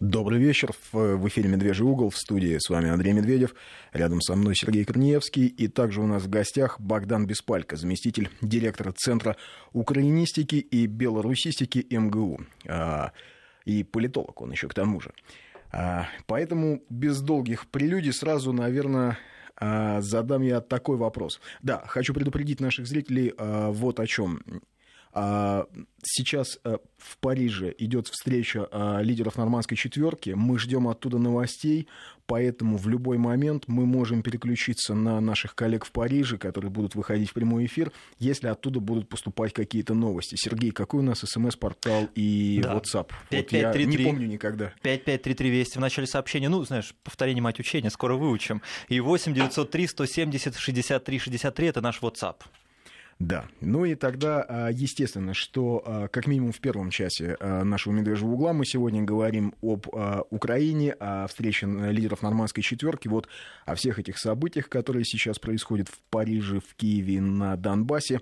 Добрый вечер. В эфире «Медвежий угол» в студии. С вами Андрей Медведев. Рядом со мной Сергей Корнеевский. И также у нас в гостях Богдан Беспалько, заместитель директора Центра украинистики и белорусистики МГУ. А, и политолог он еще к тому же. А, поэтому без долгих прелюдий сразу, наверное, а, задам я такой вопрос. Да, хочу предупредить наших зрителей вот о чем. А, сейчас э, в Париже идет встреча а, лидеров нормандской четверки. Мы ждем оттуда новостей, поэтому в любой момент мы можем переключиться на наших коллег в Париже, которые будут выходить в прямой эфир, если оттуда будут поступать какие-то новости. Сергей, какой у нас смс-портал и да. WhatsApp? 5, вот 5, я 3, не 3, помню никогда. 5533 Вести в начале сообщения. Ну, знаешь, повторение мать учения, скоро выучим. И 8 903 170 63 63 это наш WhatsApp. Да. Ну и тогда, а, естественно, что а, как минимум в первом часе а, нашего «Медвежьего угла» мы сегодня говорим об Украине, о встрече лидеров нормандской четверки, вот о всех этих событиях, которые сейчас происходят в Париже, в Киеве, на Донбассе.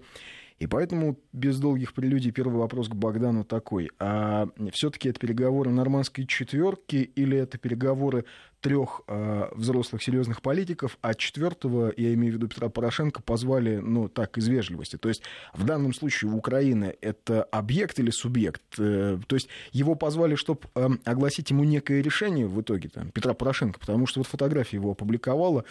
И поэтому без долгих прелюдий первый вопрос к Богдану такой. А все-таки это переговоры нормандской четверки или это переговоры трех э, взрослых серьезных политиков, а четвертого, я имею в виду Петра Порошенко, позвали, ну, так, из вежливости. То есть в данном случае Украина это объект или субъект? Э, то есть его позвали, чтобы э, огласить ему некое решение в итоге, там, Петра Порошенко, потому что вот фотография его опубликовала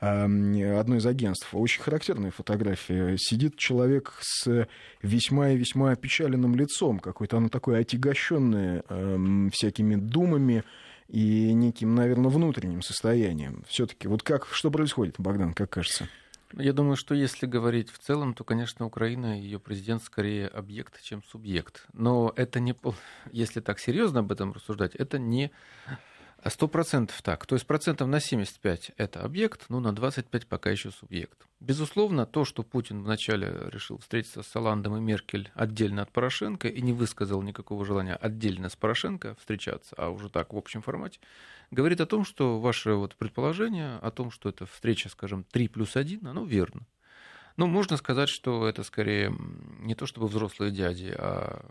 э, одно из агентств. Очень характерная фотография. Сидит человек с весьма и весьма опечаленным лицом, какое-то оно такое отягощенное э, всякими думами, и неким, наверное, внутренним состоянием. Все-таки вот как, что происходит, Богдан, как кажется? Я думаю, что если говорить в целом, то, конечно, Украина, ее президент скорее объект, чем субъект. Но это не, если так серьезно об этом рассуждать, это не Сто процентов так. То есть процентов на 75 это объект, но на 25 пока еще субъект. Безусловно, то, что Путин вначале решил встретиться с Оландом и Меркель отдельно от Порошенко и не высказал никакого желания отдельно с Порошенко встречаться, а уже так в общем формате, говорит о том, что ваше вот предположение о том, что это встреча, скажем, 3 плюс 1, оно верно. Ну, можно сказать, что это скорее не то чтобы взрослые дяди, а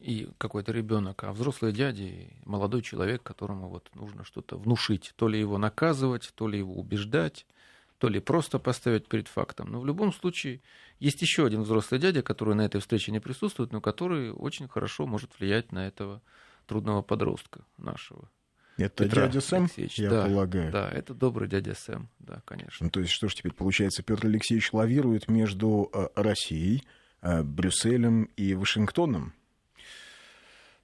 и какой-то ребенок, а взрослые дяди, молодой человек, которому вот нужно что-то внушить, то ли его наказывать, то ли его убеждать, то ли просто поставить перед фактом. Но в любом случае есть еще один взрослый дядя, который на этой встрече не присутствует, но который очень хорошо может влиять на этого трудного подростка нашего. Это Петра дядя Сэм, Алексеевич. я да, полагаю. Да, это добрый дядя Сэм, да, конечно. Ну, то есть что ж теперь получается, Петр Алексеевич лавирует между э, Россией, э, Брюсселем и Вашингтоном?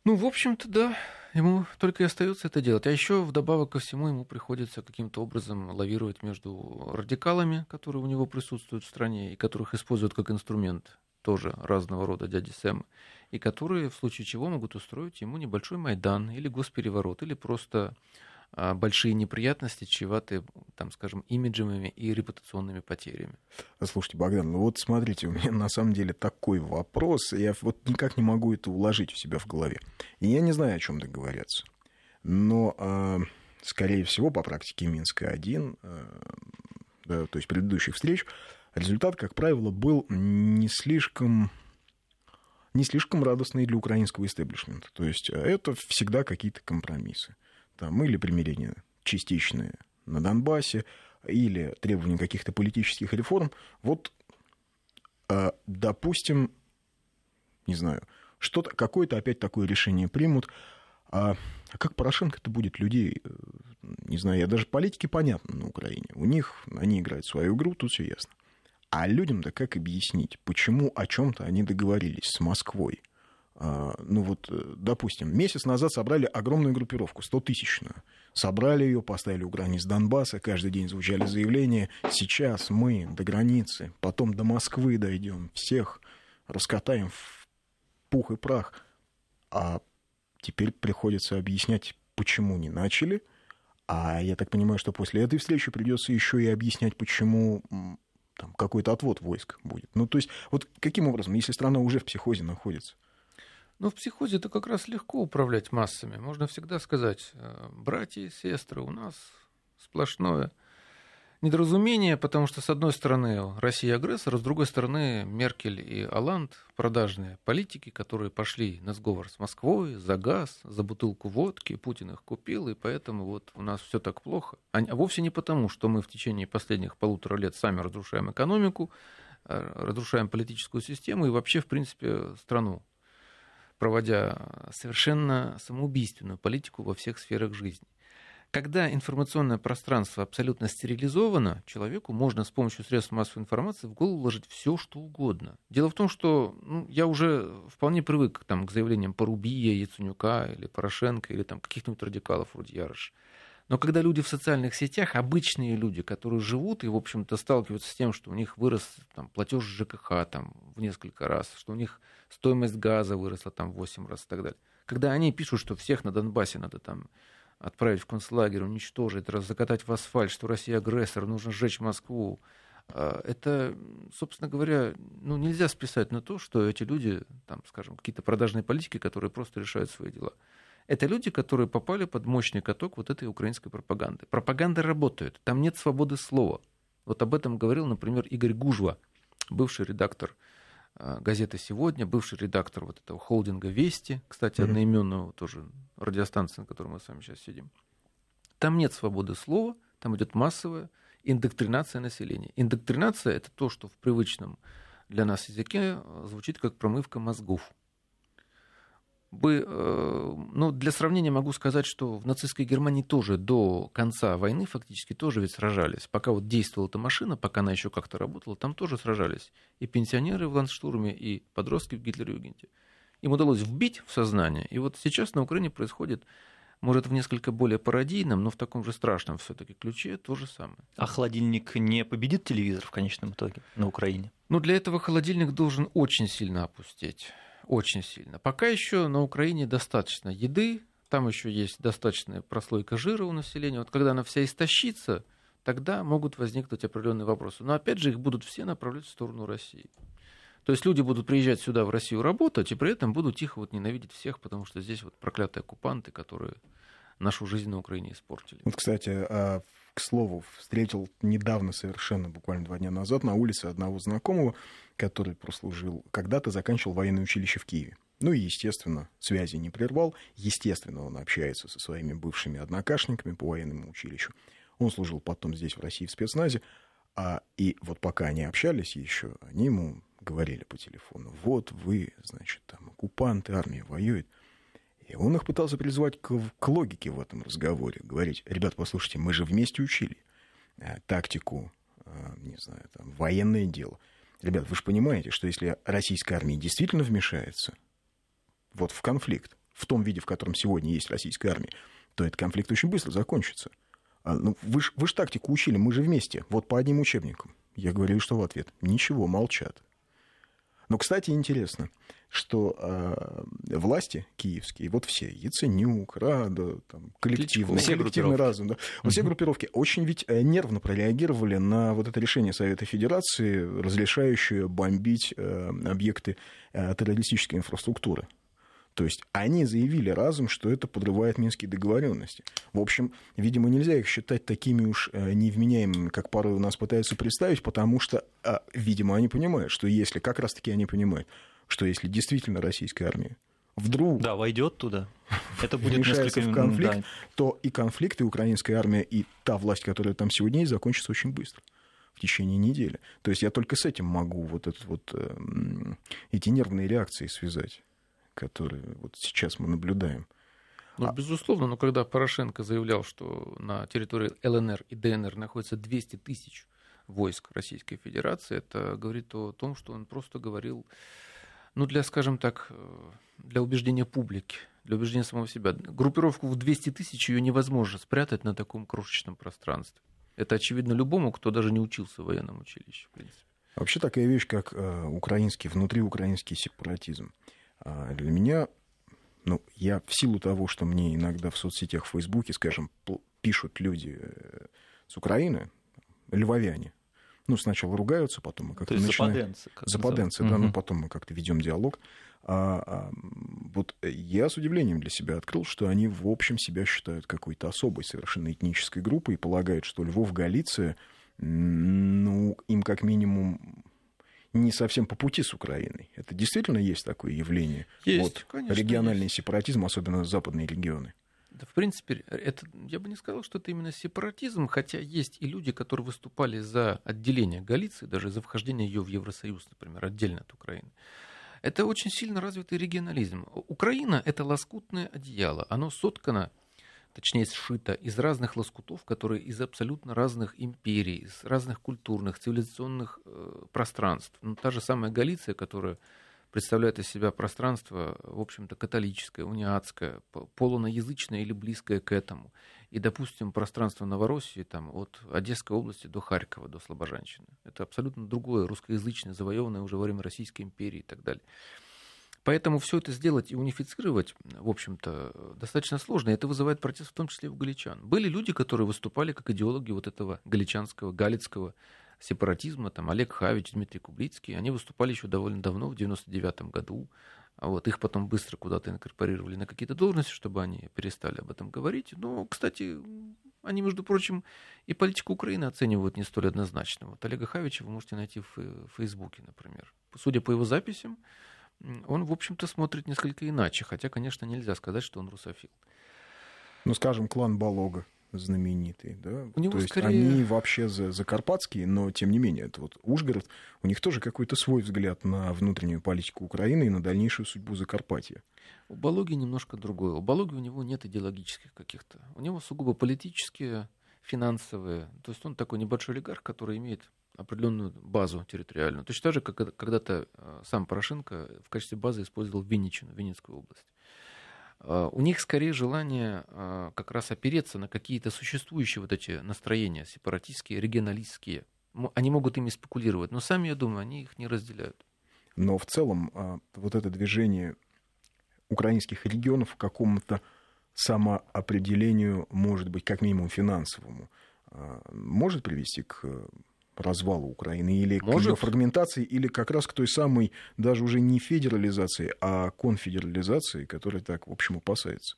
Ну, в общем-то, да. Ему только и остается это делать. А еще вдобавок ко всему ему приходится каким-то образом лавировать между радикалами, которые у него присутствуют в стране и которых используют как инструмент тоже разного рода дяди Сэм, и которые в случае чего могут устроить ему небольшой Майдан или госпереворот, или просто большие неприятности, чреватые, там, скажем, имиджевыми и репутационными потерями. Слушайте, Богдан, ну вот смотрите, у меня на самом деле такой вопрос, я вот никак не могу это уложить у себя в голове. И я не знаю, о чем договорятся. Но, э, скорее всего, по практике Минска-1, э, да, то есть предыдущих встреч, результат, как правило, был не слишком не слишком радостный для украинского истеблишмента. То есть это всегда какие-то компромиссы там, или примирение частичное на Донбассе, или требование каких-то политических реформ, вот, а, допустим, не знаю, что-то, какое-то опять такое решение примут, а как Порошенко это будет людей, э, не знаю, я даже политики понятно на Украине, у них, они играют свою игру, тут все ясно. А людям-то как объяснить, почему о чем-то они договорились с Москвой? А, ну вот, э, допустим, месяц назад собрали огромную группировку, 100-тысячную. Собрали ее, поставили у границ Донбасса, каждый день звучали заявления. Сейчас мы до границы, потом до Москвы дойдем, всех раскатаем в пух и прах. А теперь приходится объяснять, почему не начали. А я так понимаю, что после этой встречи придется еще и объяснять, почему там какой-то отвод войск будет. Ну, то есть, вот каким образом, если страна уже в психозе находится? Ну, в психозе это как раз легко управлять массами. Можно всегда сказать, э, братья и сестры, у нас сплошное недоразумение, потому что, с одной стороны, Россия агрессор, а с другой стороны, Меркель и Оланд продажные политики, которые пошли на сговор с Москвой за газ, за бутылку водки, Путин их купил, и поэтому вот у нас все так плохо. А вовсе не потому, что мы в течение последних полутора лет сами разрушаем экономику, а, разрушаем политическую систему и вообще, в принципе, страну, проводя совершенно самоубийственную политику во всех сферах жизни. Когда информационное пространство абсолютно стерилизовано, человеку можно с помощью средств массовой информации в голову вложить все, что угодно. Дело в том, что ну, я уже вполне привык там, к заявлениям Порубия, Яценюка или Порошенко, или там, каких-нибудь радикалов вроде Ярош. Но когда люди в социальных сетях, обычные люди, которые живут и, в общем-то, сталкиваются с тем, что у них вырос там, платеж ЖКХ там, в несколько раз, что у них стоимость газа выросла там, в 8 раз и так далее. Когда они пишут, что всех на Донбассе надо там отправить в концлагерь, уничтожить, закатать в асфальт, что Россия агрессор, нужно сжечь Москву. А, это, собственно говоря, ну, нельзя списать на то, что эти люди, там, скажем, какие-то продажные политики, которые просто решают свои дела. Это люди, которые попали под мощный каток вот этой украинской пропаганды. Пропаганда работает, там нет свободы слова. Вот об этом говорил, например, Игорь Гужва, бывший редактор а, газеты «Сегодня», бывший редактор вот этого холдинга «Вести», кстати, mm-hmm. одноименного тоже радиостанции, на которой мы с вами сейчас сидим. Там нет свободы слова, там идет массовая индоктринация населения. Индоктринация — это то, что в привычном для нас языке а, звучит как промывка мозгов бы, э, ну, для сравнения могу сказать, что в нацистской Германии тоже до конца войны фактически тоже ведь сражались. Пока вот действовала эта машина, пока она еще как-то работала, там тоже сражались. И пенсионеры в Ландштурме, и подростки в Гитлер-Югенте. Им удалось вбить в сознание. И вот сейчас на Украине происходит может, в несколько более пародийном, но в таком же страшном все-таки ключе то же самое. А холодильник не победит телевизор в конечном итоге на Украине? Ну, для этого холодильник должен очень сильно опустить очень сильно. Пока еще на Украине достаточно еды, там еще есть достаточная прослойка жира у населения. Вот когда она вся истощится, тогда могут возникнуть определенные вопросы. Но опять же их будут все направлять в сторону России. То есть люди будут приезжать сюда, в Россию, работать, и при этом будут тихо вот ненавидеть всех, потому что здесь вот проклятые оккупанты, которые нашу жизнь на Украине испортили. Вот, кстати, а, к слову, встретил недавно, совершенно буквально два дня назад, на улице одного знакомого, который прослужил, когда-то заканчивал военное училище в Киеве. Ну и, естественно, связи не прервал. Естественно, он общается со своими бывшими однокашниками по военному училищу. Он служил потом здесь, в России, в спецназе. А, и вот пока они общались еще, они ему говорили по телефону, вот вы, значит, там, оккупанты, армия воюет. И он их пытался призвать к, к логике в этом разговоре. Говорить, ребят, послушайте, мы же вместе учили а, тактику, а, не знаю, там, военное дело. Ребят, вы же понимаете, что если российская армия действительно вмешается вот в конфликт, в том виде, в котором сегодня есть российская армия, то этот конфликт очень быстро закончится. А, ну, вы же вы тактику учили, мы же вместе, вот по одним учебникам. Я говорю, что в ответ? Ничего, молчат. Но, кстати, интересно, что э, власти киевские, вот все, Яценюк, Рада, там, коллективный, все коллективный разум, да, вот все группировки очень ведь э, нервно прореагировали на вот это решение Совета Федерации, разрешающее бомбить э, объекты э, террористической инфраструктуры. То есть они заявили разом, что это подрывает минские договоренности. В общем, видимо, нельзя их считать такими уж э, невменяемыми, как порой у нас пытаются представить, потому что, а, видимо, они понимают, что если, как раз-таки они понимают, что если действительно российская армия вдруг да, войдет туда, это будет несколько в конфликт, да. то и конфликт, и украинская армия, и та власть, которая там сегодня есть, закончится очень быстро в течение недели. То есть я только с этим могу вот, этот вот э, эти нервные реакции связать которые вот сейчас мы наблюдаем. Ну, а... безусловно, но когда Порошенко заявлял, что на территории ЛНР и ДНР находится 200 тысяч войск Российской Федерации, это говорит о том, что он просто говорил, ну, для, скажем так, э, для убеждения публики, для убеждения самого себя. Группировку в 200 тысяч ее невозможно спрятать на таком крошечном пространстве. Это очевидно любому, кто даже не учился в военном училище, в принципе. Вообще такая вещь, как э, украинский, внутриукраинский сепаратизм. А для меня, ну, я в силу того, что мне иногда в соцсетях, в Фейсбуке, скажем, пишут люди э, с Украины, львовяне, ну, сначала ругаются, потом мы как-то начинаем... западенцы. Как западенцы, да, угу. ну, потом мы как-то ведем диалог. А, а, вот я с удивлением для себя открыл, что они, в общем, себя считают какой-то особой совершенно этнической группой и полагают, что Львов, Галиция ну, им как минимум не совсем по пути с Украиной. Это действительно есть такое явление? Есть, вот, конечно. Региональный есть. сепаратизм, особенно западные регионы. Да, в принципе, это, я бы не сказал, что это именно сепаратизм, хотя есть и люди, которые выступали за отделение Галиции, даже за вхождение ее в Евросоюз, например, отдельно от Украины. Это очень сильно развитый регионализм. Украина — это лоскутное одеяло. Оно соткано точнее сшито из разных лоскутов, которые из абсолютно разных империй, из разных культурных, цивилизационных э, пространств. Ну, та же самая Галиция, которая представляет из себя пространство, в общем-то, католическое, униатское, полуноязычное или близкое к этому. И, допустим, пространство Новороссии, там, от Одесской области до Харькова, до Слобожанщины. Это абсолютно другое, русскоязычное, завоеванное уже во время Российской империи и так далее. Поэтому все это сделать и унифицировать, в общем-то, достаточно сложно. И это вызывает протест в том числе у галичан. Были люди, которые выступали как идеологи вот этого галичанского, галицкого сепаратизма, там Олег Хавич, Дмитрий Кублицкий, они выступали еще довольно давно, в 99 году. А вот их потом быстро куда-то инкорпорировали на какие-то должности, чтобы они перестали об этом говорить. Но, кстати, они, между прочим, и политику Украины оценивают не столь однозначно. Вот Олега Хавича вы можете найти в Фейсбуке, например. Судя по его записям, он, в общем-то, смотрит несколько иначе, хотя, конечно, нельзя сказать, что он русофил. Ну, скажем, клан Балога знаменитый, да? У него То есть скорее... они вообще за, закарпатские, но тем не менее, это вот Ужгород, у них тоже какой-то свой взгляд на внутреннюю политику Украины и на дальнейшую судьбу Закарпатья. У Балоги немножко другое. У Балоги у него нет идеологических каких-то. У него сугубо политические, финансовые. То есть он такой небольшой олигарх, который имеет определенную базу территориальную. Точно так же, как когда-то э, сам Порошенко в качестве базы использовал Винничину, Винницкую область. Э, у них скорее желание э, как раз опереться на какие-то существующие вот эти настроения сепаратистские, регионалистские. Они могут ими спекулировать, но сами, я думаю, они их не разделяют. Но в целом вот это движение украинских регионов к какому-то самоопределению, может быть, как минимум финансовому, может привести к развалу Украины или Может. к ее фрагментации, или как раз к той самой, даже уже не федерализации, а конфедерализации, которая так, в общем, опасается.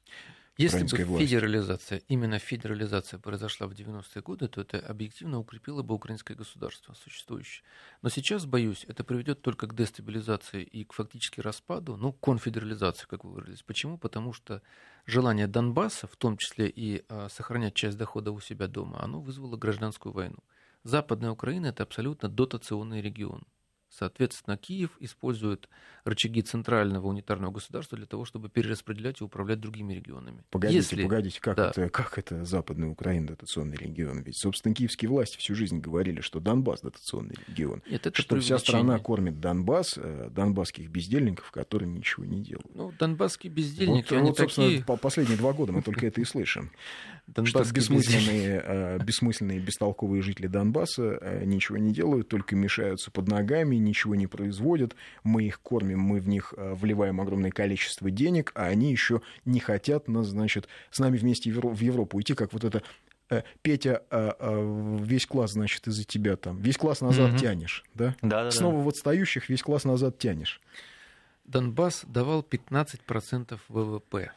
Если бы власти. федерализация, именно федерализация произошла в 90-е годы, то это объективно укрепило бы украинское государство существующее. Но сейчас, боюсь, это приведет только к дестабилизации и к фактически распаду, ну, конфедерализации, как вы выразились. Почему? Потому что желание Донбасса, в том числе и а, сохранять часть дохода у себя дома, оно вызвало гражданскую войну. Западная Украина – это абсолютно дотационный регион. Соответственно, Киев использует рычаги центрального унитарного государства для того, чтобы перераспределять и управлять другими регионами. Погодите, Если... погодите, как, да. это, как это Западная Украина дотационный регион? Ведь, собственно, киевские власти всю жизнь говорили, что Донбасс дотационный регион. Нет, это что вся страна кормит Донбасс, э, донбасских бездельников, которые ничего не делают. Ну, донбасские бездельники, вот, они вот, собственно, такие... по последние два года мы только это и слышим. Что бессмысленные, э, бессмысленные, бестолковые жители Донбасса э, ничего не делают, только мешаются под ногами, ничего не производят, мы их кормим, мы в них э, вливаем огромное количество денег, а они еще не хотят, нас, значит, с нами вместе в Европу идти, как вот это э, Петя, э, весь класс, значит, из-за тебя там, весь класс назад mm-hmm. тянешь, да? Да, да. Снова вот стоящих весь класс назад тянешь. Донбасс давал 15% ВВП.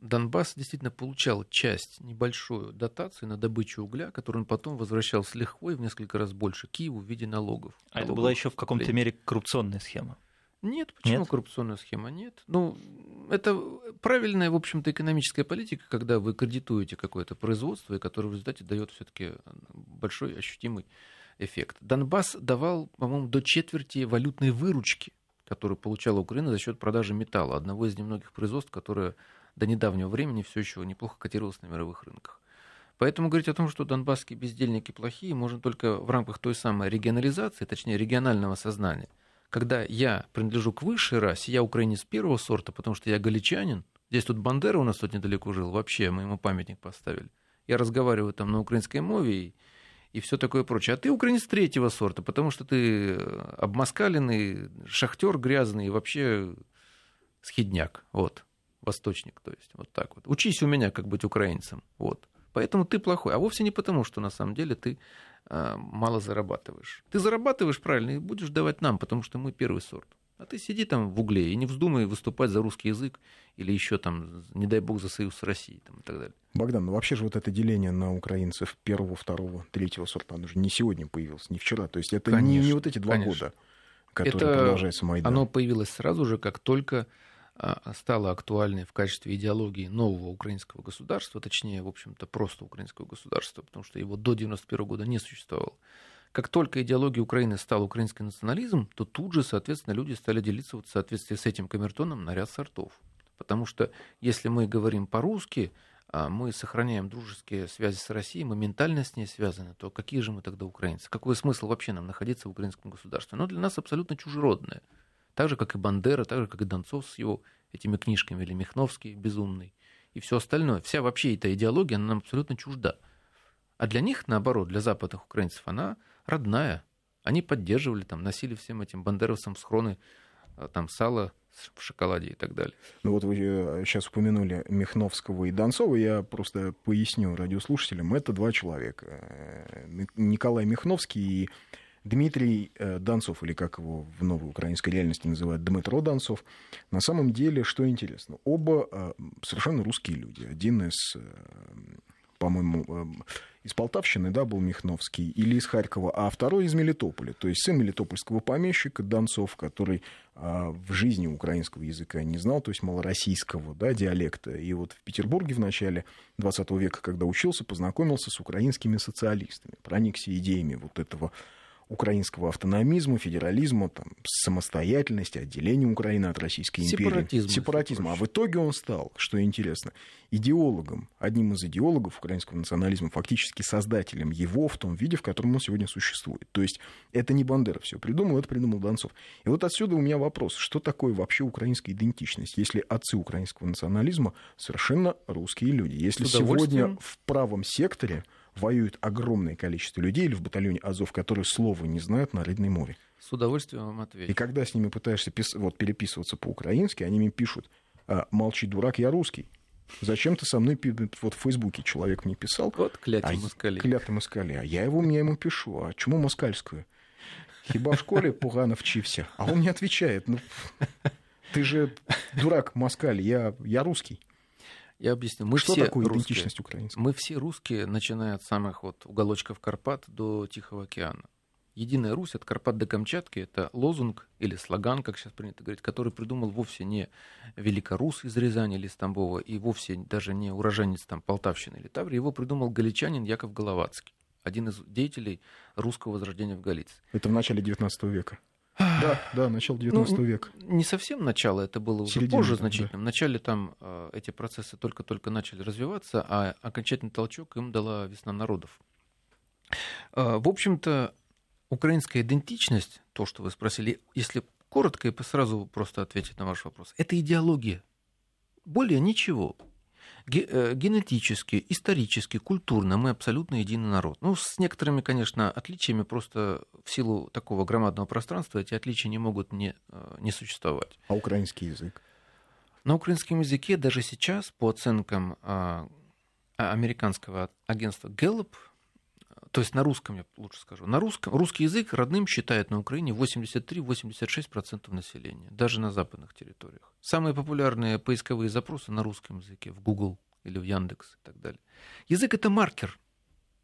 Донбасс действительно получал часть, небольшую дотацию на добычу угля, которую он потом возвращал с лихвой в несколько раз больше Киеву в виде налогов. А это была еще в каком-то мере коррупционная схема? Нет, почему Нет? коррупционная схема? Нет. Ну, это правильная, в общем-то, экономическая политика, когда вы кредитуете какое-то производство, и которое в результате дает все-таки большой ощутимый эффект. Донбасс давал, по-моему, до четверти валютной выручки, которую получала Украина за счет продажи металла, одного из немногих производств, которое до недавнего времени все еще неплохо котировалось на мировых рынках. Поэтому говорить о том, что донбасские бездельники плохие, можно только в рамках той самой регионализации, точнее регионального сознания. Когда я принадлежу к высшей расе, я украинец первого сорта, потому что я галичанин, здесь тут Бандера у нас тут недалеко жил, вообще мы ему памятник поставили. Я разговариваю там на украинской мове и, и все такое прочее. А ты украинец третьего сорта, потому что ты обмаскаленный, шахтер грязный и вообще схидняк. Вот восточник, то есть вот так вот. Учись у меня, как быть украинцем, вот. Поэтому ты плохой, а вовсе не потому, что на самом деле ты э, мало зарабатываешь. Ты зарабатываешь правильно и будешь давать нам, потому что мы первый сорт. А ты сиди там в угле и не вздумай выступать за русский язык или еще там, не дай бог, за союз с Россией там, и так далее. Богдан, ну вообще же вот это деление на украинцев первого, второго, третьего сорта, оно же не сегодня появилось, не вчера. То есть это конечно, не, не вот эти два конечно. года, которые это, продолжается Майдан. Оно появилось сразу же, как только а, стало актуальной в качестве идеологии нового украинского государства, точнее, в общем-то, просто украинского государства, потому что его до 1991 года не существовало. Как только идеология Украины стала украинский национализм, то тут же, соответственно, люди стали делиться вот в соответствии с этим камертоном на ряд сортов. Потому что если мы говорим по-русски, а, мы сохраняем дружеские связи с Россией, мы ментально с ней связаны, то какие же мы тогда украинцы? Какой смысл вообще нам находиться в украинском государстве? Но для нас абсолютно чужеродное. Так же, как и Бандера, так же, как и Донцов с его этими книжками, или Михновский безумный, и все остальное. Вся вообще эта идеология, она нам абсолютно чужда. А для них, наоборот, для западных украинцев, она родная. Они поддерживали, там, носили всем этим бандеровцам схроны, а, там, сало в шоколаде и так далее. Ну вот вы сейчас э, упомянули Михновского и Донцова, я просто поясню радиослушателям, это два человека. Э, Николай Михновский и Дмитрий э, Донцов, или как его в новой украинской реальности называют, Дмитро Донцов. На самом деле, что интересно, оба совершенно русские люди. Один из по-моему, эм, из Полтавщины, да, был Михновский, или из Харькова, а второй из Мелитополя, то есть сын мелитопольского помещика Донцов, который в жизни украинского языка не знал, то есть малороссийского да, диалекта. И вот в Петербурге в начале 20 века, когда учился, познакомился с украинскими социалистами, проникся идеями вот этого украинского автономизма, федерализма, там, самостоятельности, отделения Украины от Российской империи. Сепаратизм. Сепаратизма. А в итоге он стал, что интересно, идеологом, одним из идеологов украинского национализма, фактически создателем его в том виде, в котором он сегодня существует. То есть это не Бандера все придумал, это придумал Донцов. И вот отсюда у меня вопрос, что такое вообще украинская идентичность, если отцы украинского национализма совершенно русские люди? Если сегодня в правом секторе воюет огромное количество людей или в батальоне Азов, которые слова не знают на Рыдной море. С удовольствием вам отвечу. И когда с ними пытаешься пис... вот, переписываться по-украински, они мне пишут, «А, молчи, дурак, я русский. Зачем ты со мной вот в Фейсбуке человек мне писал? Вот клятва а, москали. Клятва москали. А я его, мне ему пишу. А чему москальскую? Хиба в школе погано вчився. А он мне отвечает, ну, ты же дурак, москаль, я, я русский. Я объясню. Мы Что все такое русские. идентичность украинская? Мы все русские, начиная от самых вот уголочков Карпат до Тихого океана. Единая Русь от Карпат до Камчатки – это лозунг или слоган, как сейчас принято говорить, который придумал вовсе не великорус из Рязани или Стамбова, и вовсе даже не уроженец там, Полтавщины или Таврии. Его придумал галичанин Яков Головацкий, один из деятелей русского возрождения в Галиции. Это в начале XIX века. Да, да, начало 19 ну, века. Не совсем начало, это было уже Середина, позже значительно. Да. В начале там э, эти процессы только-только начали развиваться, а окончательный толчок им дала весна народов. Э, в общем-то, украинская идентичность, то, что вы спросили, если коротко и сразу просто ответить на ваш вопрос, это идеология. Более ничего. Э, генетически, исторически, культурно мы абсолютно единый народ. Ну, с некоторыми, конечно, отличиями, просто в силу такого громадного пространства эти отличия не могут не, э, не существовать. А украинский язык? На украинском языке даже сейчас, по оценкам а, а американского агентства Gallup, то есть на русском, я лучше скажу, на русском, русский язык родным считает на Украине 83-86% населения, даже на западных территориях. Самые популярные поисковые запросы на русском языке в Google или в Яндекс и так далее. Язык это маркер,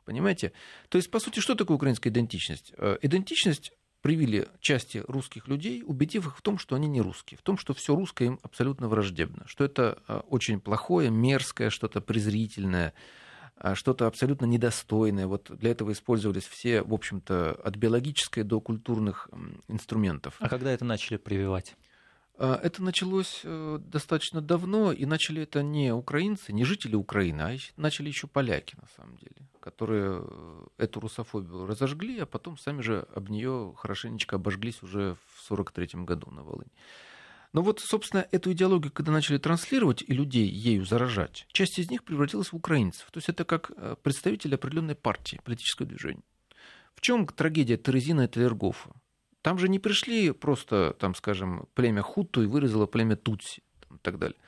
понимаете? То есть, по сути, что такое украинская идентичность? Э, идентичность привили части русских людей, убедив их в том, что они не русские, в том, что все русское им абсолютно враждебно, что это э, очень плохое, мерзкое, что-то презрительное, что-то абсолютно недостойное. Вот для этого использовались все, в общем-то, от биологической до культурных инструментов. А когда это начали прививать? А, это началось э, достаточно давно, и начали это не украинцы, не жители Украины, а начали еще поляки, на самом деле, которые э, эту русофобию разожгли, а потом сами же об нее хорошенечко обожглись уже в 1943 году на Волыне. Но вот, собственно, эту идеологию, когда начали транслировать и людей ею заражать, часть из них превратилась в украинцев. То есть это как э, представители определенной партии, политического движения. В чем трагедия Терезина и Талергофа? Там же не пришли просто, там, скажем, племя Хуту и вырезало племя Тутси и так далее.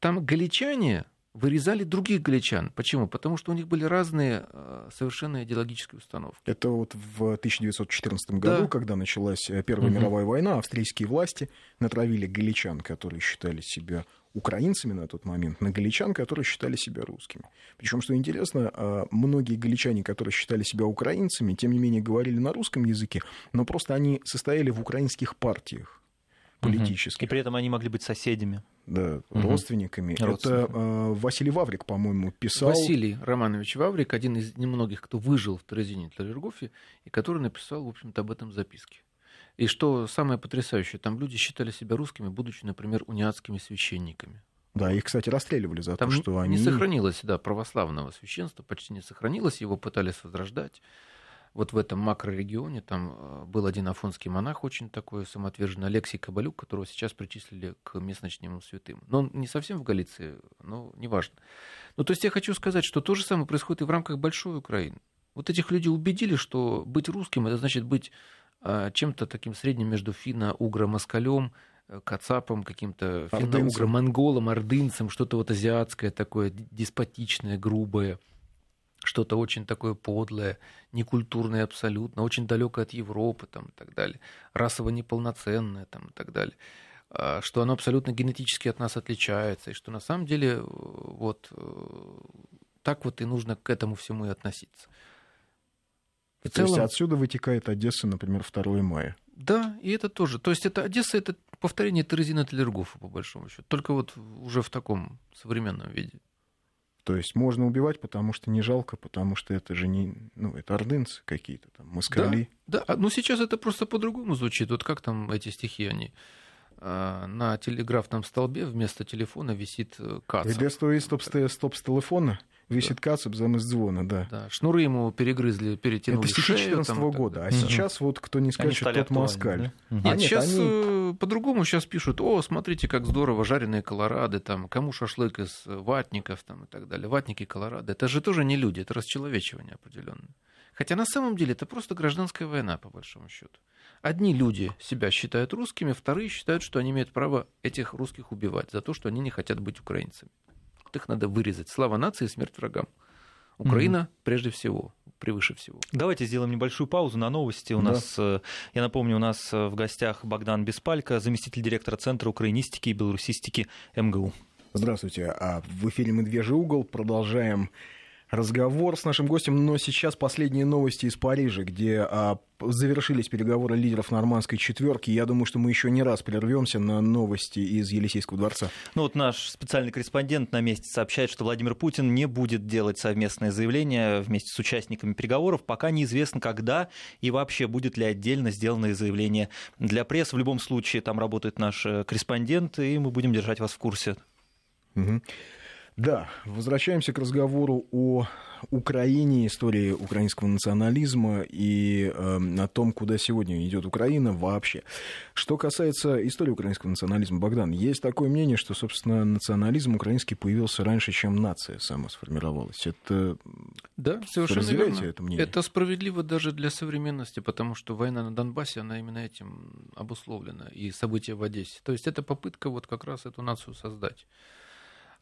Там галичане вырезали других галичан. Почему? Потому что у них были разные э, совершенно идеологические установки. Это вот в 1914 году, да. когда началась э, Первая угу. мировая война, австрийские власти натравили галичан, которые считали себя украинцами на тот момент, на галичан, которые считали себя русскими. Причем, что интересно, а, многие галичане, которые считали себя украинцами, тем не менее говорили на русском языке, но просто они состояли в украинских партиях политических. И при этом они могли быть соседями. Да, угу. родственниками. родственниками. Это э, Василий Ваврик, по-моему, писал. Василий Романович Ваврик, один из немногих, кто выжил в Терезине Тлергофе, и который написал, в общем-то, об этом записке. И что самое потрясающее, там люди считали себя русскими, будучи, например, униатскими священниками. Да, их, кстати, расстреливали за там то, что они... не сохранилось, да, православного священства, почти не сохранилось, его пытались возрождать вот в этом макрорегионе там э, был один афонский монах, очень такой самоотверженный, Алексей Кабалюк, которого сейчас причислили к местночным святым. Но он не совсем в Галиции, но неважно. Ну, то есть я хочу сказать, что то же самое происходит и в рамках большой Украины. Вот этих людей убедили, что быть русским, это значит быть а, чем-то таким средним между финно-угро-москалем, э, кацапом, каким-то финно-угро-монголом, ордынцем, что-то вот азиатское такое, деспотичное, грубое что-то очень такое подлое, некультурное абсолютно, очень далекое от Европы там, и так далее, расово неполноценное там, и так далее, а, что оно абсолютно генетически от нас отличается, и что на самом деле э, вот э, так вот и нужно к этому всему и относиться. В То целом... есть отсюда вытекает Одесса, например, 2 мая. Да, и это тоже. То есть это Одесса это повторение Терезина Телергофа, по большому счету. Только вот уже в таком современном виде. То есть можно убивать, потому что не жалко, потому что это же не, ну, это ордынцы какие-то там, москали. Да, да, ну сейчас это просто по-другому звучит. Вот как там эти стихи, они а, на телеграфном столбе вместо телефона висит э, каца. Вместо стоп, стоп с телефона Висит кацап замес звона, да. да. Шнуры ему перегрызли, перетянули Это стихи 14 -го года. А сейчас вот кто не скачет, тот москаль. Да? Нет, а нет, сейчас они... Э, по-другому сейчас пишут, о, смотрите, как здорово, жареные колорады, там, кому шашлык из ватников там, и так далее. Ватники, колорады. Это же тоже не люди, это расчеловечивание определенное. Хотя на самом деле это просто гражданская война, по большому счету. Одни люди себя считают русскими, вторые считают, что они имеют право этих русских убивать за то, что они не хотят быть украинцами их надо вырезать. Слава нации, смерть врагам. Украина mm прежде всего, превыше всего. Давайте сделаем небольшую паузу на новости. У да. нас, э, я напомню, у нас э, в гостях Богдан Беспалько, заместитель директора Центра украинистики и белорусистики МГУ. Здравствуйте. А в эфире «Медвежий угол». Продолжаем разговор с нашим гостем, но сейчас последние новости из Парижа, где а, завершились переговоры лидеров нормандской четверки. Я думаю, что мы еще не раз прервемся на новости из Елисейского дворца. Ну вот наш специальный корреспондент на месте сообщает, что Владимир Путин не будет делать совместное заявление вместе с участниками переговоров, пока неизвестно, когда и вообще будет ли отдельно сделанное заявление для прессы. В любом случае, там работает наш э, корреспондент, и мы будем держать вас в курсе. Угу. Да, возвращаемся к разговору о Украине, истории украинского национализма и э, о том, куда сегодня идет Украина вообще. Что касается истории украинского национализма, Богдан, есть такое мнение, что, собственно, национализм украинский появился раньше, чем нация сама сформировалась. Это да, совершенно верно. Это, мнение? это справедливо даже для современности, потому что война на Донбассе, она именно этим обусловлена, и события в Одессе. То есть это попытка вот как раз эту нацию создать.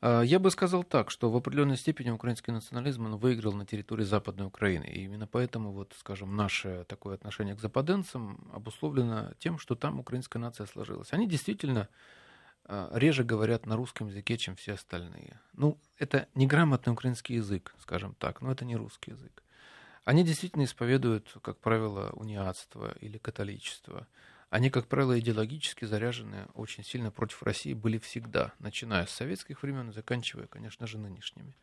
А, я бы сказал так, что в определенной степени украинский национализм он выиграл на территории Западной Украины. И именно поэтому, вот, скажем, наше такое отношение к западенцам обусловлено тем, что там украинская нация сложилась. Они действительно а, реже говорят на русском языке, чем все остальные. Ну, это неграмотный украинский язык, скажем так, но это не русский язык. Они действительно исповедуют, как правило, униатство или католичество они, как правило, идеологически заряжены очень сильно против России были всегда, начиная с советских времен и заканчивая, конечно же, нынешними.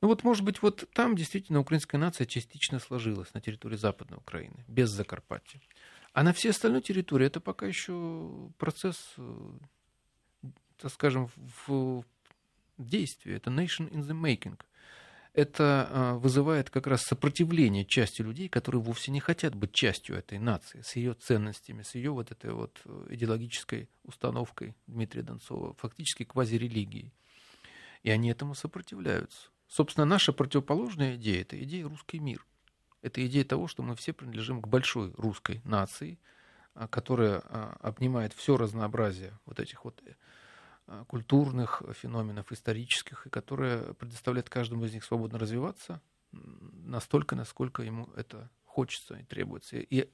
Ну вот, может быть, вот там действительно украинская нация частично сложилась на территории Западной Украины, без Закарпатья. А на всей остальной территории это пока еще процесс, э, так скажем, в действии. Это nation in the making это а, вызывает как раз сопротивление части людей, которые вовсе не хотят быть частью этой нации, с ее ценностями, с ее вот этой вот э, идеологической установкой Дмитрия Донцова, фактически квазирелигией. И они этому сопротивляются. Собственно, наша противоположная идея – это идея русский мир. Это идея того, что мы все принадлежим к большой русской нации, а, которая а, обнимает все разнообразие вот этих вот э, культурных феноменов, исторических, и которая предоставляет каждому из них свободно развиваться настолько, насколько ему это хочется и требуется, и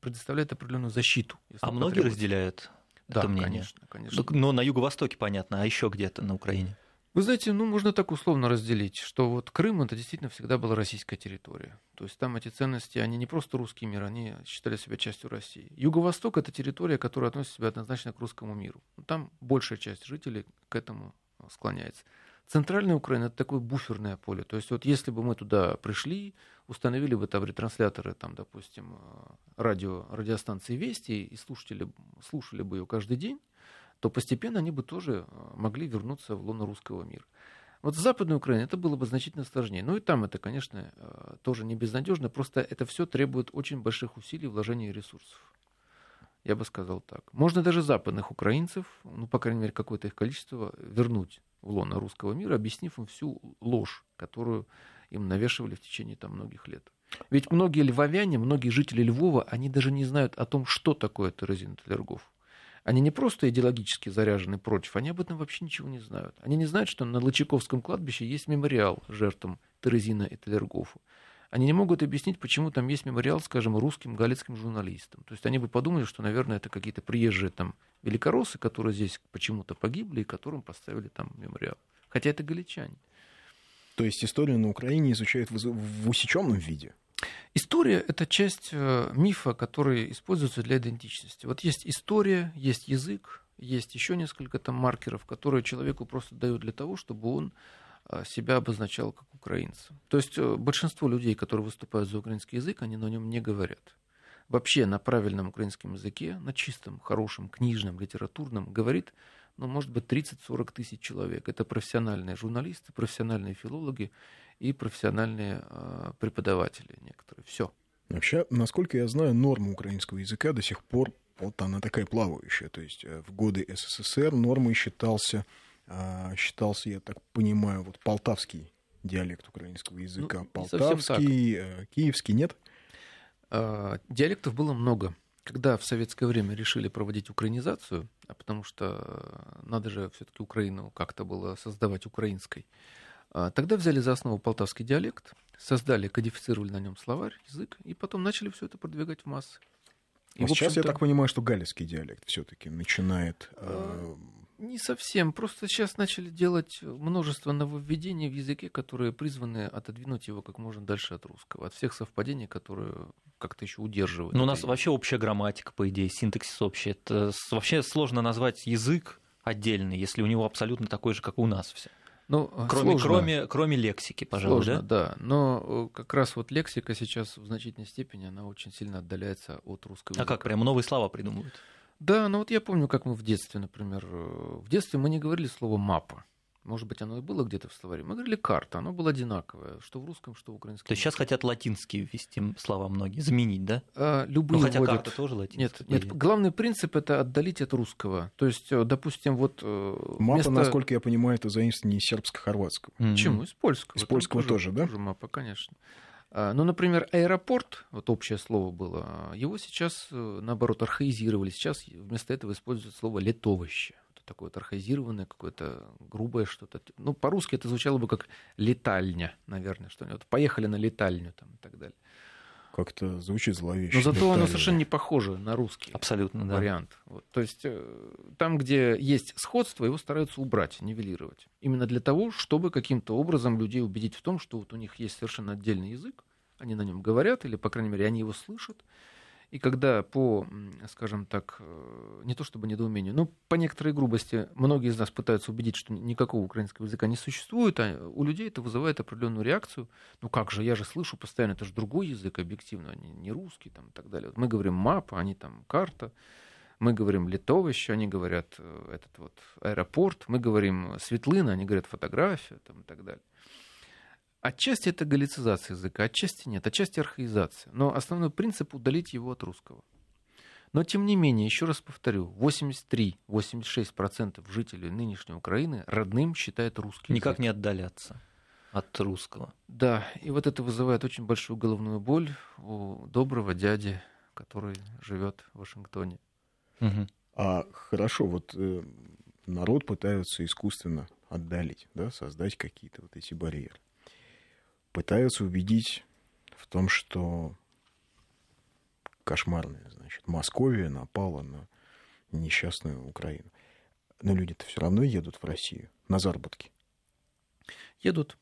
предоставляет определенную защиту. А многие разделяют да, это мнение? конечно, конечно. Но на Юго-Востоке понятно, а еще где-то на Украине? Вы знаете, ну, можно так условно разделить, что вот Крым это действительно всегда была российская территория. То есть там эти ценности, они не просто русский мир, они считали себя частью России. Юго-Восток это территория, которая относит себя однозначно к русскому миру. Там большая часть жителей к этому склоняется. Центральная Украина это такое буферное поле. То есть вот если бы мы туда пришли, установили бы там ретрансляторы, там, допустим, радио, радиостанции Вести, и слушатели слушали бы ее каждый день, то постепенно они бы тоже э, могли вернуться в лоно русского мира. Вот в Западной Украине это было бы значительно сложнее. Ну и там это, конечно, э, тоже не безнадежно, просто это все требует очень больших усилий, вложения ресурсов. Я бы сказал так. Можно даже западных украинцев, ну, по крайней мере, какое-то их количество, вернуть в лоно русского мира, объяснив им всю ложь, которую им навешивали в течение там, многих лет. Ведь многие львовяне, многие жители Львова, они даже не знают о том, что такое Терезин Талергов. Они не просто идеологически заряжены против, они об этом вообще ничего не знают. Они не знают, что на Лычаковском кладбище есть мемориал жертвам Терезина и Талергофу. Они не могут объяснить, почему там есть мемориал, скажем, русским галицким журналистам. То есть они бы подумали, что, наверное, это какие-то приезжие там великороссы, которые здесь почему-то погибли и которым поставили там мемориал. Хотя это галичане. То есть историю на Украине изучают в, в усеченном виде? История — это часть э, мифа, который используется для идентичности. Вот есть история, есть язык, есть еще несколько там маркеров, которые человеку просто дают для того, чтобы он э, себя обозначал как украинца. То есть э, большинство людей, которые выступают за украинский язык, они на нем не говорят. Вообще на правильном украинском языке, на чистом, хорошем, книжном, литературном говорит, ну, может быть, 30-40 тысяч человек. Это профессиональные журналисты, профессиональные филологи, и профессиональные а, преподаватели некоторые. Все. Вообще, насколько я знаю, норма украинского языка до сих пор вот она такая плавающая. То есть э, в годы СССР нормой считался, а, считался, я так понимаю, вот полтавский диалект украинского языка. Ну, полтавский, э, киевский, нет? А, диалектов было много. Когда в советское время решили проводить украинизацию, а потому что э, надо же все-таки Украину как-то было создавать украинской, тогда взяли за основу полтавский диалект, создали, кодифицировали на нем словарь, язык, и потом начали все это продвигать в массы. И, а сейчас я так понимаю, что галлийский диалект все-таки начинает. Э... Не совсем. Просто сейчас начали делать множество нововведений в языке, которые призваны отодвинуть его как можно дальше от русского, от всех совпадений, которые как-то еще удерживают. Но ну, у нас вообще общая грамматика, по идее, синтаксис общий. Это вообще сложно назвать язык отдельный, если у него абсолютно такой же, как у нас все. Ну, кроме, кроме, кроме лексики, пожалуй, сложно, да? да. Но э, как раз вот лексика сейчас в значительной степени, она очень сильно отдаляется от русского языка. А как, прям новые слова придумывают? Да, ну вот я помню, как мы в детстве, например, э, в детстве мы не говорили слово «мапа». Может быть, оно и было где-то в словаре. Мы говорили карта, оно было одинаковое, что в русском, что в украинском. То есть сейчас хотят латинские ввести слова многие, заменить, да? А, любые ну, хотя вводят... карта тоже латинская. Нет, нет, главный принцип это отдалить от русского. То есть, э, допустим, вот... Э, мапа, вместо... насколько я понимаю, это заимствование сербско-хорватского. Mm-hmm. Почему? Из польского. Из польского тоже, тоже, да? Тоже мапа, конечно. А, ну, например, аэропорт, вот общее слово было, его сейчас, э, наоборот, архаизировали. Сейчас вместо этого используют слово летовище такое вот архаизированное, какое-то грубое что-то. Ну, по-русски это звучало бы как летальня, наверное, что-нибудь. Поехали на летальню там и так далее. Как-то звучит зловеще. Но зато летальня. оно совершенно не похоже на русский Абсолютно, да. вариант. Вот. То есть э, там, где есть сходство, его стараются убрать, нивелировать. Именно для того, чтобы каким-то образом людей убедить в том, что вот у них есть совершенно отдельный язык, они на нем говорят, или, по крайней мере, они его слышат, и когда по, скажем так, э, не то чтобы недоумению, но по некоторой грубости многие из нас пытаются убедить, что никакого украинского языка не существует, а у людей это вызывает определенную реакцию. Ну как же, я же слышу постоянно, это же другой язык объективно, а не русский там, и так далее. Вот мы говорим мапа, они там карта. Мы говорим литовище, они говорят э, этот вот аэропорт. Мы говорим светлина, они говорят фотография там, и так далее. Отчасти это галлицизация языка, отчасти нет, отчасти архаизация. Но основной принцип удалить его от русского. Но тем не менее, еще раз повторю, 83-86% жителей нынешней Украины родным считают русский Никак язык. не отдаляться от русского. Да, и вот это вызывает очень большую головную боль у доброго дяди, который живет в Вашингтоне. Угу. А хорошо, вот э, народ пытаются искусственно отдалить, да, создать какие-то вот эти барьеры. Пытаются убедить в том, что кошмарная, значит, Московия напала на несчастную Украину. Но люди-то все равно едут в Россию на заработки. Едут.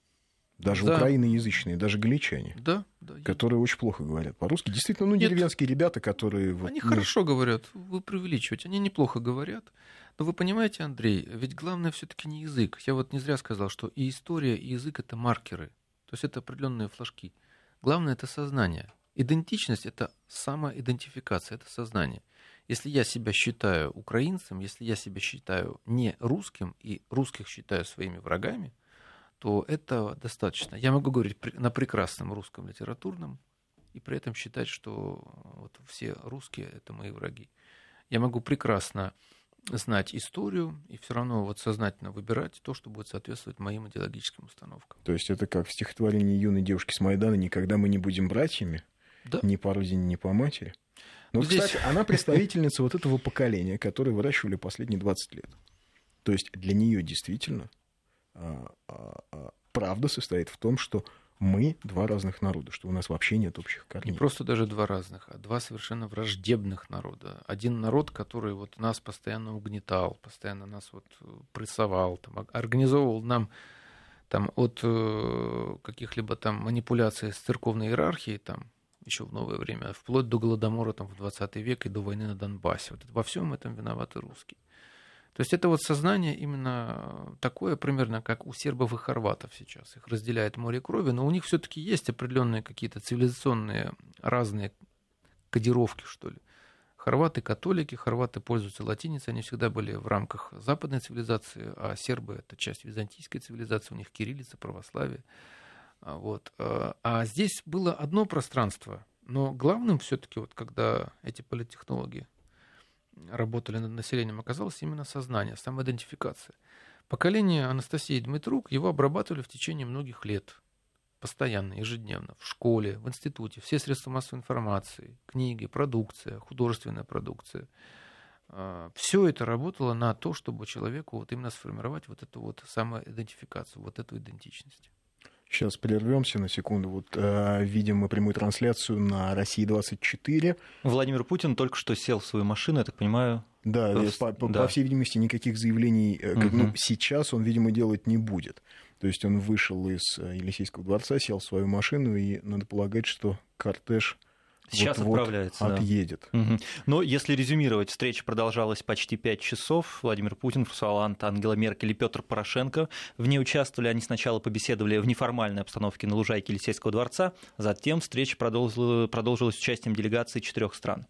Даже да. украиноязычные, даже галичане. Да, да. Которые очень плохо говорят по-русски. Действительно, ну, деревенские Нет. ребята, которые... Они ну... хорошо говорят, вы преувеличиваете. Они неплохо говорят. Но вы понимаете, Андрей, ведь главное все-таки не язык. Я вот не зря сказал, что и история, и язык это маркеры. То есть это определенные флажки. Главное это сознание. Идентичность это самоидентификация, это сознание. Если я себя считаю украинцем, если я себя считаю не русским и русских считаю своими врагами, то это достаточно. Я могу говорить на прекрасном русском литературном и при этом считать, что вот все русские это мои враги. Я могу прекрасно знать историю и все равно вот сознательно выбирать то, что будет соответствовать моим идеологическим установкам. То есть это как в стихотворении юной девушки с Майдана «Никогда мы не будем братьями, да. ни по родине, ни по матери». Ну, Здесь... кстати, она представительница вот этого поколения, которое выращивали последние 20 лет. То есть для нее действительно а, а, а, правда состоит в том, что мы два разных народа, что у нас вообще нет общих корней. Не просто даже два разных, а два совершенно враждебных народа. Один народ, который вот нас постоянно угнетал, постоянно нас вот прессовал, там, организовывал нам там, от э, каких-либо там манипуляций с церковной иерархией, там, еще в новое время, вплоть до Голодомора там, в 20 век и до войны на Донбассе. Вот во всем этом виноваты русские. То есть это вот сознание именно такое примерно, как у сербов и хорватов сейчас. Их разделяет море крови, но у них все-таки есть определенные какие-то цивилизационные разные кодировки, что ли. Хорваты католики, хорваты пользуются латиницей, они всегда были в рамках западной цивилизации, а сербы это часть византийской цивилизации, у них кириллица, православие. А вот. А, а здесь было одно пространство, но главным все-таки, вот, когда эти политтехнологи работали над населением, оказалось именно сознание, самоидентификация. Поколение Анастасии Дмитрук его обрабатывали в течение многих лет, постоянно, ежедневно, в школе, в институте, все средства массовой информации, книги, продукция, художественная продукция. А, все это работало на то, чтобы человеку вот именно сформировать вот эту вот самоидентификацию, вот эту идентичность. Сейчас прервемся на секунду. Вот э, видим мы прямую трансляцию на России 24. Владимир Путин только что сел в свою машину, я так понимаю. Да, в... по, по, да. по всей видимости, никаких заявлений угу. ну, сейчас он, видимо, делать не будет. То есть он вышел из э, Елисейского дворца, сел в свою машину, и надо полагать, что кортеж Сейчас вот, отправляется. Вот отъедет. Да. Угу. Но если резюмировать, встреча продолжалась почти пять часов. Владимир Путин, Фрусуалант, Ангела Меркель и Петр Порошенко в ней участвовали. Они сначала побеседовали в неформальной обстановке на лужайке Елисейского дворца. Затем встреча продолжилась, продолжилась участием делегации четырех стран.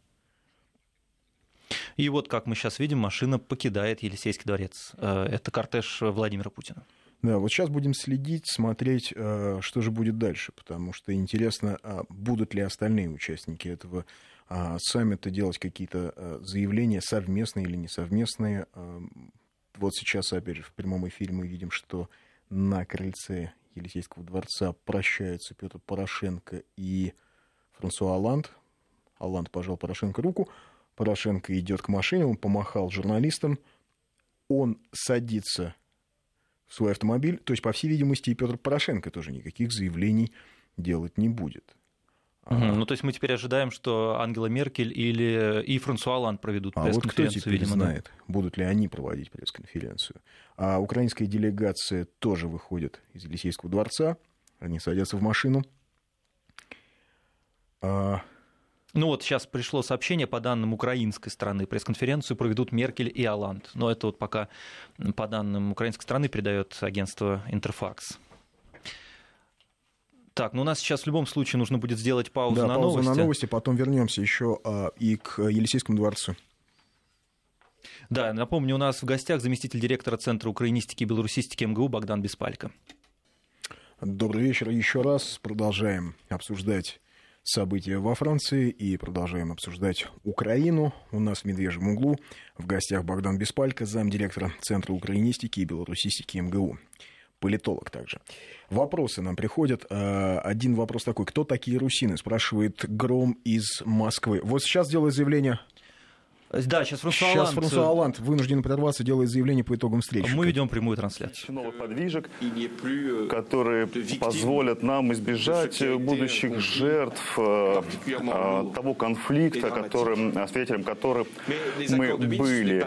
И вот, как мы сейчас видим, машина покидает Елисейский дворец. Э, это кортеж Владимира Путина. Да, вот сейчас будем следить, смотреть, э, что же будет дальше, потому что интересно, а будут ли остальные участники этого а, саммита делать какие-то э, заявления совместные или несовместные. Э, вот сейчас, опять же, в прямом эфире мы видим, что на крыльце Елисейского дворца прощаются Петр Порошенко и Франсуа Оланд. Оланд пожал Порошенко руку. Порошенко идет к машине, он помахал журналистам. Он садится свой автомобиль. То есть, по всей видимости, и Петр Порошенко тоже никаких заявлений делать не будет. Угу. А... Ну, то есть мы теперь ожидаем, что Ангела Меркель или и Франсуа Оланд проведут а пресс-конференцию. вот кто теперь видимо, знает, да? будут ли они проводить пресс-конференцию. А украинская делегация тоже выходит из Елисейского дворца. Они садятся в машину. А... Ну вот сейчас пришло сообщение по данным украинской стороны. Пресс-конференцию проведут Меркель и Оланд. Но это вот пока по данным украинской стороны передает агентство Интерфакс. Так, ну у нас сейчас в любом случае нужно будет сделать паузу да, на паузу новости. на новости, потом вернемся еще а, и к Елисейскому дворцу. Да, напомню, у нас в гостях заместитель директора Центра украинистики и белорусистики МГУ Богдан Беспалько. Добрый вечер еще раз. Продолжаем обсуждать события во Франции и продолжаем обсуждать Украину. У нас в «Медвежьем углу» в гостях Богдан Беспалько, замдиректора Центра украинистики и белорусистики МГУ. Политолог также. Вопросы нам приходят. Э, один вопрос такой. Кто такие русины? Спрашивает Гром из Москвы. Вот сейчас делает заявление Да, сейчас Франсуа Сейчас Олланд. Франсуа Олланд вынужден прерваться, делает заявление по итогам встречи. Мы ведем прямую трансляцию. новых подвижек, которые позволят нам избежать будущих жертв э, э, того конфликта, которым, э, свидетелем которых мы были.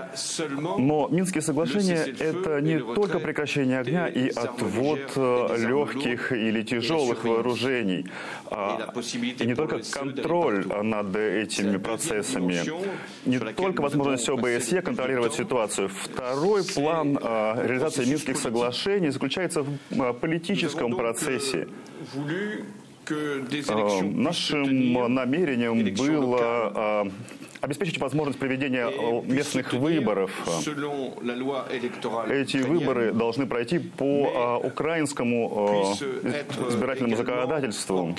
Но Минские соглашения – это не только прекращение огня и отвод э, легких или тяжелых вооружений, а, и не только контроль над этими процессами, не только возможность ОБСЕ контролировать ситуацию. Второй план э, реализации Минских соглашений заключается в э, политическом процессе. Э, Нашим намерением было обеспечить возможность проведения местных выборов. Эти выборы должны пройти по украинскому избирательному законодательству.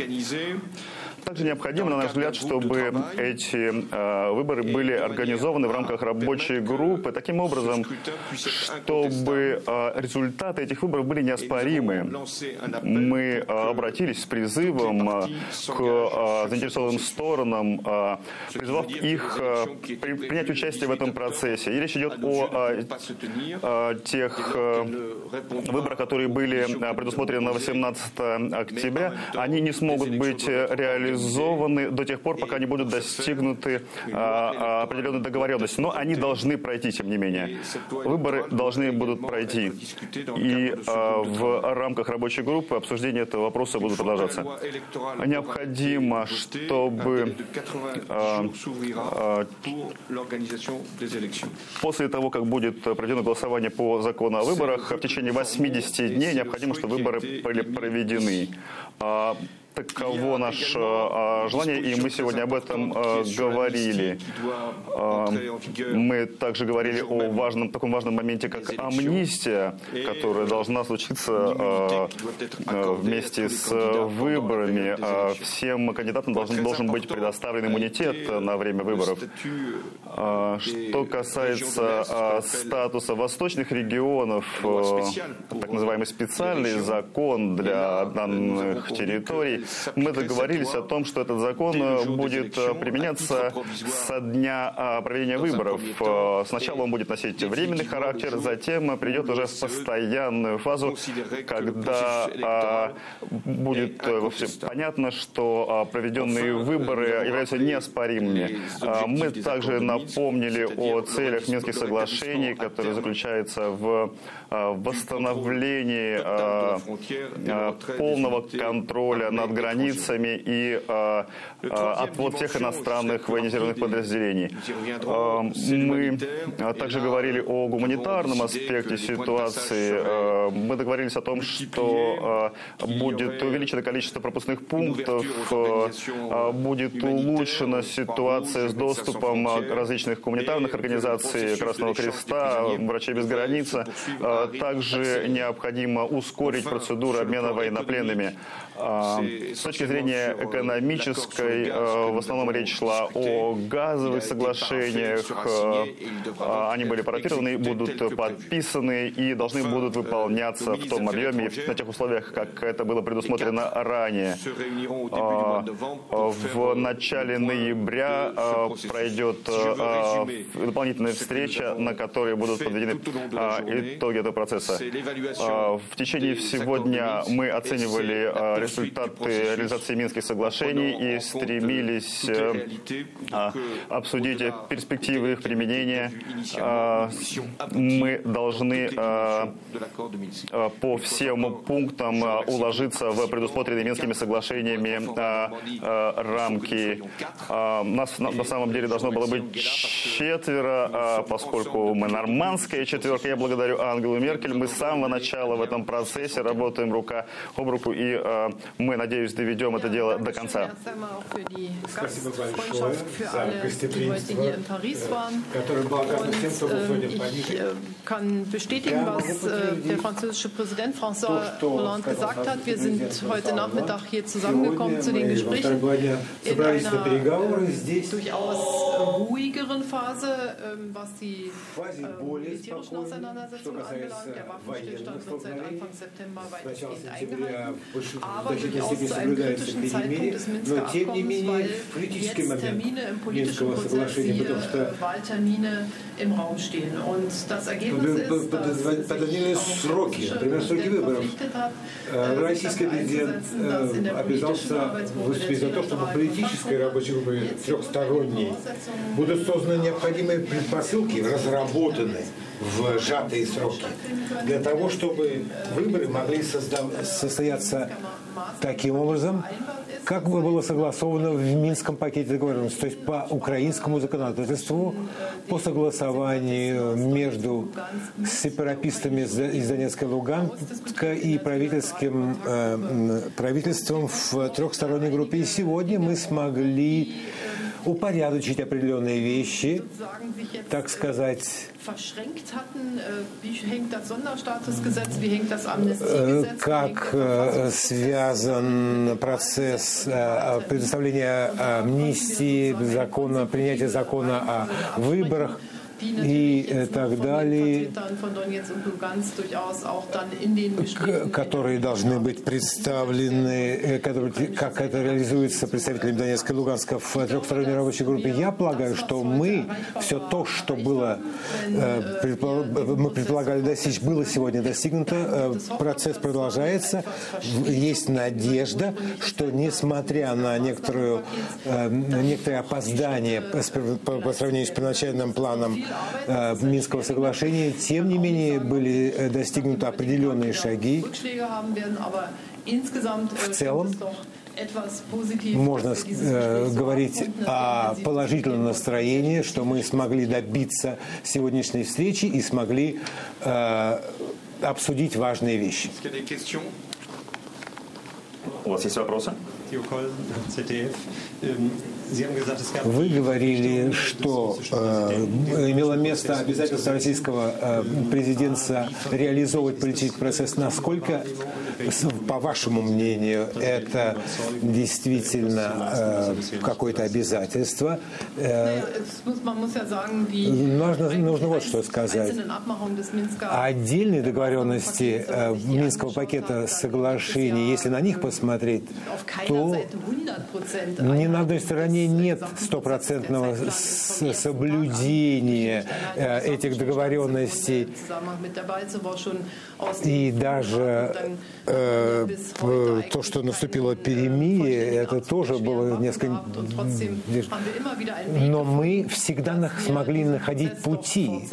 Также необходимо, на наш взгляд, чтобы эти э, выборы были организованы в рамках рабочей группы таким образом, чтобы э, результаты этих выборов были неоспоримы. Мы обратились с призывом к заинтересованным сторонам, призвав их при- принять участие в этом процессе. И речь идет о тех выборах, которые были предусмотрены на 18 октября. Они не смогут быть э, реализованы до тех пор, пока не будут достигнуты а, определенные договоренности. Но они должны пройти, тем не менее. Выборы должны будут пройти. И а, в рамках рабочей группы обсуждение этого вопроса будут продолжаться. Необходимо, чтобы а, а, После того, как будет проведено голосование по закону о выборах, в течение 80 дней необходимо, чтобы выборы были проведены. Таково наше а, желание, и мы сегодня об этом а, говорили. А, Мы также говорили о важном, таком важном моменте, как амнистия, которая должна случиться вместе с выборами. Всем кандидатам должен, должен быть предоставлен иммунитет на время выборов. А, Что касается статуса восточных регионов, так называемый специальный закон для данных территорий, мы договорились о том, что этот закон будет применяться со дня а, проведения выборов. Э, Сначала он будет носить временный характер, затем придет уже в постоянную фазу, когда а, будет э, понятно, что а, проведенные выборы являются неоспоримыми. Мы также напомнили о целях Минских соглашений, которые заключаются в восстановлении полного контроля над границами и а, а, отвод всех иностранных военизированных подразделений. А, Мы а, также говорили о гуманитарном аспекте ситуации. А, Мы договорились о том, что а, будет увеличено количество пропускных пунктов, а, будет улучшена ситуация с доступом а, различных гуманитарных организаций, Красного Креста, Врачей без границ. А, Также необходимо ускорить процедуру обмена военнопленными. С точки зрения экономической, а, в основном речь шла о газовых соглашениях. А, Они были паратированы, будут подписаны и должны будут выполняться в том объеме и на тех условиях, как это было предусмотрено ранее. А, В начале ноября а, пройдет дополнительная встреча, на которой будут подведены итоги этого процесса. А, В течение всего дня мы оценивали результаты реализации Минских соглашений и стремились э, а, обсудить перспективы их применения. А, Мы должны а, по всем пунктам уложиться в предусмотренные Минскими соглашениями рамки. Нас на самом деле должно было быть четверо, а, поскольку мы нормандская четверка. Я благодарю Ангелу Меркель. Мы с самого начала в этом процессе работаем рука об руку, и мы, надеюсь, доведем это дело до конца. Спасибо большое за гостеприимство, которое было оказано тем, кто был сегодня Ich погиб. äh, kann bestätigen, Ja, was могу äh, подтвердить der französische Präsident François то, что Hollande сказал gesagt hat. Wir Президент sind heute Франсуа Nachmittag Олланд. hier zusammengekommen zu den Сегодня мы во Gesprächen втором году in собрались на einer переговоры äh, здесь. durchaus ruhigeren Phase, ähm, was die ähm, militärischen Auseinandersetzungen anbelangt. Der Waffenstillstand wird seit Anfang September weitestgehend eingehalten. Aber durchaus politischen Prozess, die äh, Wahltermine im Raum stehen. Und das Ergebnis ist, dass sich сроки, например, сроки выборов. Российский президент обязался выступить за то, чтобы политической рабочей группе трехсторонней будут созданы необходимые предпосылки, разработаны в сжатые сроки, для того, чтобы выборы могли состояться таким образом, как было согласовано в Минском пакете договоренности, то есть по украинскому законодательству, по согласованию между сепаратистами из Донецка и Луганска и правительским, э, правительством в трехсторонней группе. И сегодня мы смогли упорядочить определенные вещи, так сказать, как связан процесс предоставления амнистии, закона, принятия закона о выборах и так далее, которые должны быть представлены, как это реализуется представителями Донецка и Луганска в трехсторонней рабочей группе. Я полагаю, что мы все то, что было, мы предполагали достичь, было сегодня достигнуто. Процесс продолжается. Есть надежда, что несмотря на некоторую, некоторое опоздание по сравнению с первоначальным планом Э, Минского соглашения, тем не менее были э, достигнуты определенные шаги. В целом, можно э, говорить о положительном настроении, что мы смогли добиться сегодняшней встречи и смогли э, обсудить важные вещи. У вас есть вопросы? Вы говорили, что э, имело место обязательство российского э, президента реализовывать политический процесс. Насколько, по вашему мнению, это действительно э, какое-то обязательство? Э, нужно, нужно вот что сказать. Отдельные договоренности э, Минского пакета соглашений, если на них посмотреть, то ни на одной стороне нет стопроцентного соблюдения э, этих договоренностей. И даже э, то, что наступило перемирие, это тоже было несколько... Но мы всегда смогли находить пути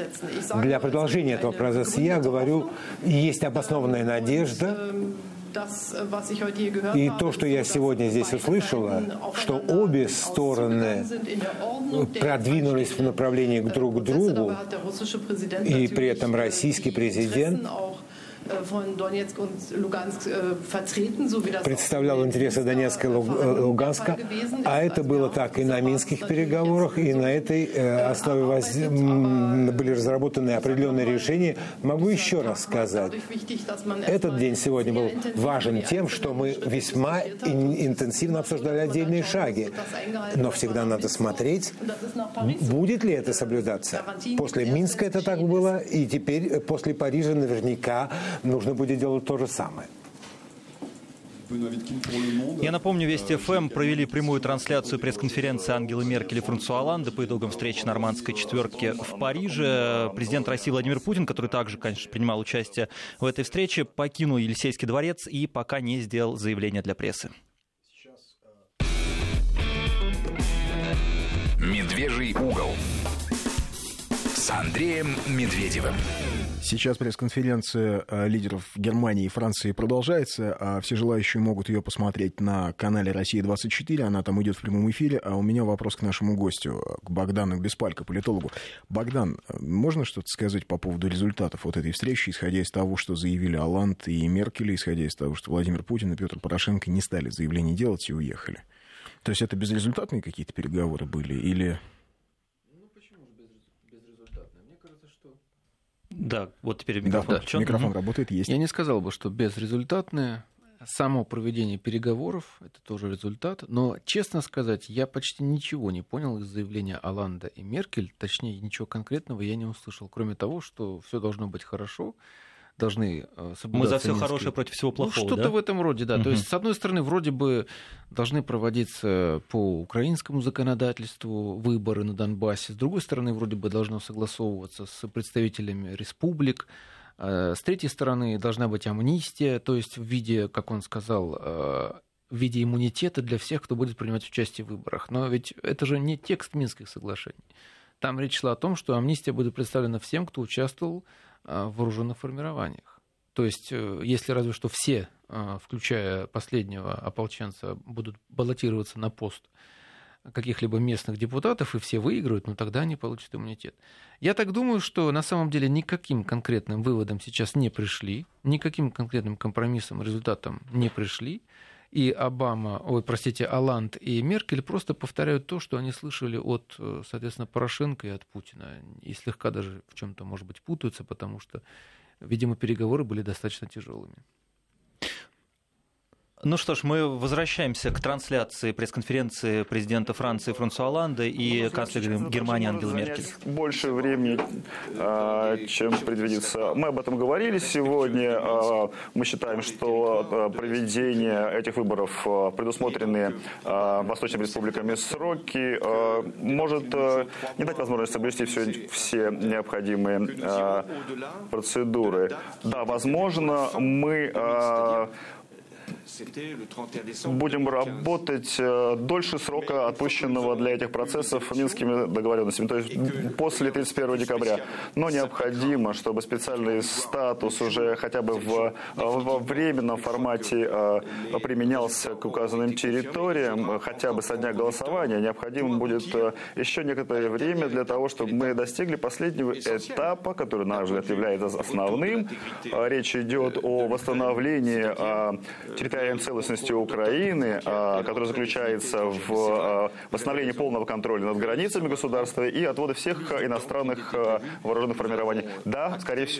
для продолжения этого процесса. Я говорю, есть обоснованная надежда, и то, что я сегодня здесь услышала, что обе стороны продвинулись в направлении друг к другу, и при этом российский президент представлял интересы Донецка и Луганска, а это было так и на минских переговорах, и на этой э, основе были разработаны определенные решения. Могу еще раз сказать, этот день сегодня был важен тем, что мы весьма интенсивно обсуждали отдельные шаги, но всегда надо смотреть, будет ли это соблюдаться. После Минска это так было, и теперь э, после Парижа наверняка нужно будет делать то же самое. Я напомню, Вести ФМ провели прямую трансляцию пресс-конференции Ангелы Меркель и Франсуа Оланда по итогам встречи нормандской четверки в Париже. Президент России Владимир Путин, который также, конечно, принимал участие в этой встрече, покинул Елисейский дворец и пока не сделал заявление для прессы. Медвежий угол с Андреем Медведевым. Сейчас пресс-конференция э, лидеров Германии и Франции продолжается, а все желающие могут ее посмотреть на канале «Россия-24», она там идет в прямом эфире, а у меня вопрос к нашему гостю, к Богдану Беспалько, политологу. Богдан, можно что-то сказать по поводу результатов вот этой встречи, исходя из того, что заявили Аланд и Меркель, исходя из того, что Владимир Путин и Петр Порошенко не стали заявление делать и уехали? То есть это безрезультатные какие-то переговоры были или Да, вот теперь микрофон да, включен. Микрофон угу. работает, есть. Я не сказал бы, что безрезультатные. само проведение переговоров, это тоже результат. Но, честно сказать, я почти ничего не понял из заявления Аланда и Меркель. Точнее, ничего конкретного я не услышал, кроме того, что все должно быть хорошо, должны э, соблюдаться... Мы за все Минские... хорошее против всего плохого, ну, что-то да? в этом роде, да. Угу. То есть, с одной стороны, вроде бы должны проводиться по украинскому законодательству выборы на Донбассе, с другой стороны, вроде бы должно согласовываться с представителями республик, э, с третьей стороны, должна быть амнистия, то есть в виде, как он сказал, э, в виде иммунитета для всех, кто будет принимать участие в выборах. Но ведь это же не текст Минских соглашений. Там речь шла о том, что амнистия будет представлена всем, кто участвовал в вооруженных формированиях. То есть, если разве что все, включая последнего ополченца, будут баллотироваться на пост каких-либо местных депутатов, и все выиграют, ну тогда они получат иммунитет. Я так думаю, что на самом деле никаким конкретным выводом сейчас не пришли, никаким конкретным компромиссом, результатом не пришли. И Обама, ой, простите, Аланд и Меркель просто повторяют то, что они слышали от, соответственно, Порошенко и от Путина. И слегка даже в чем-то, может быть, путаются, потому что, видимо, переговоры были достаточно тяжелыми. Ну что ж, мы возвращаемся к трансляции пресс-конференции президента Франции Франсуа Оланда и канцлера Германии Ангелы Меркель. Больше времени, чем предвидится. Мы об этом говорили сегодня. Мы считаем, что проведение этих выборов предусмотренные Восточными республиками сроки может не дать возможности соблюсти все, все необходимые процедуры. Да, возможно, мы будем работать дольше срока, отпущенного для этих процессов минскими договоренностями, то есть после 31 декабря. Но необходимо, чтобы специальный статус уже хотя бы в, во временном формате применялся к указанным территориям, хотя бы со дня голосования. Необходимо будет еще некоторое время для того, чтобы мы достигли последнего этапа, который, на наш взгляд, является основным. Речь идет о восстановлении территориальной целостности Украины, которая заключается в восстановлении полного контроля над границами государства и отвода всех иностранных вооруженных формирований. Да, скорее всего,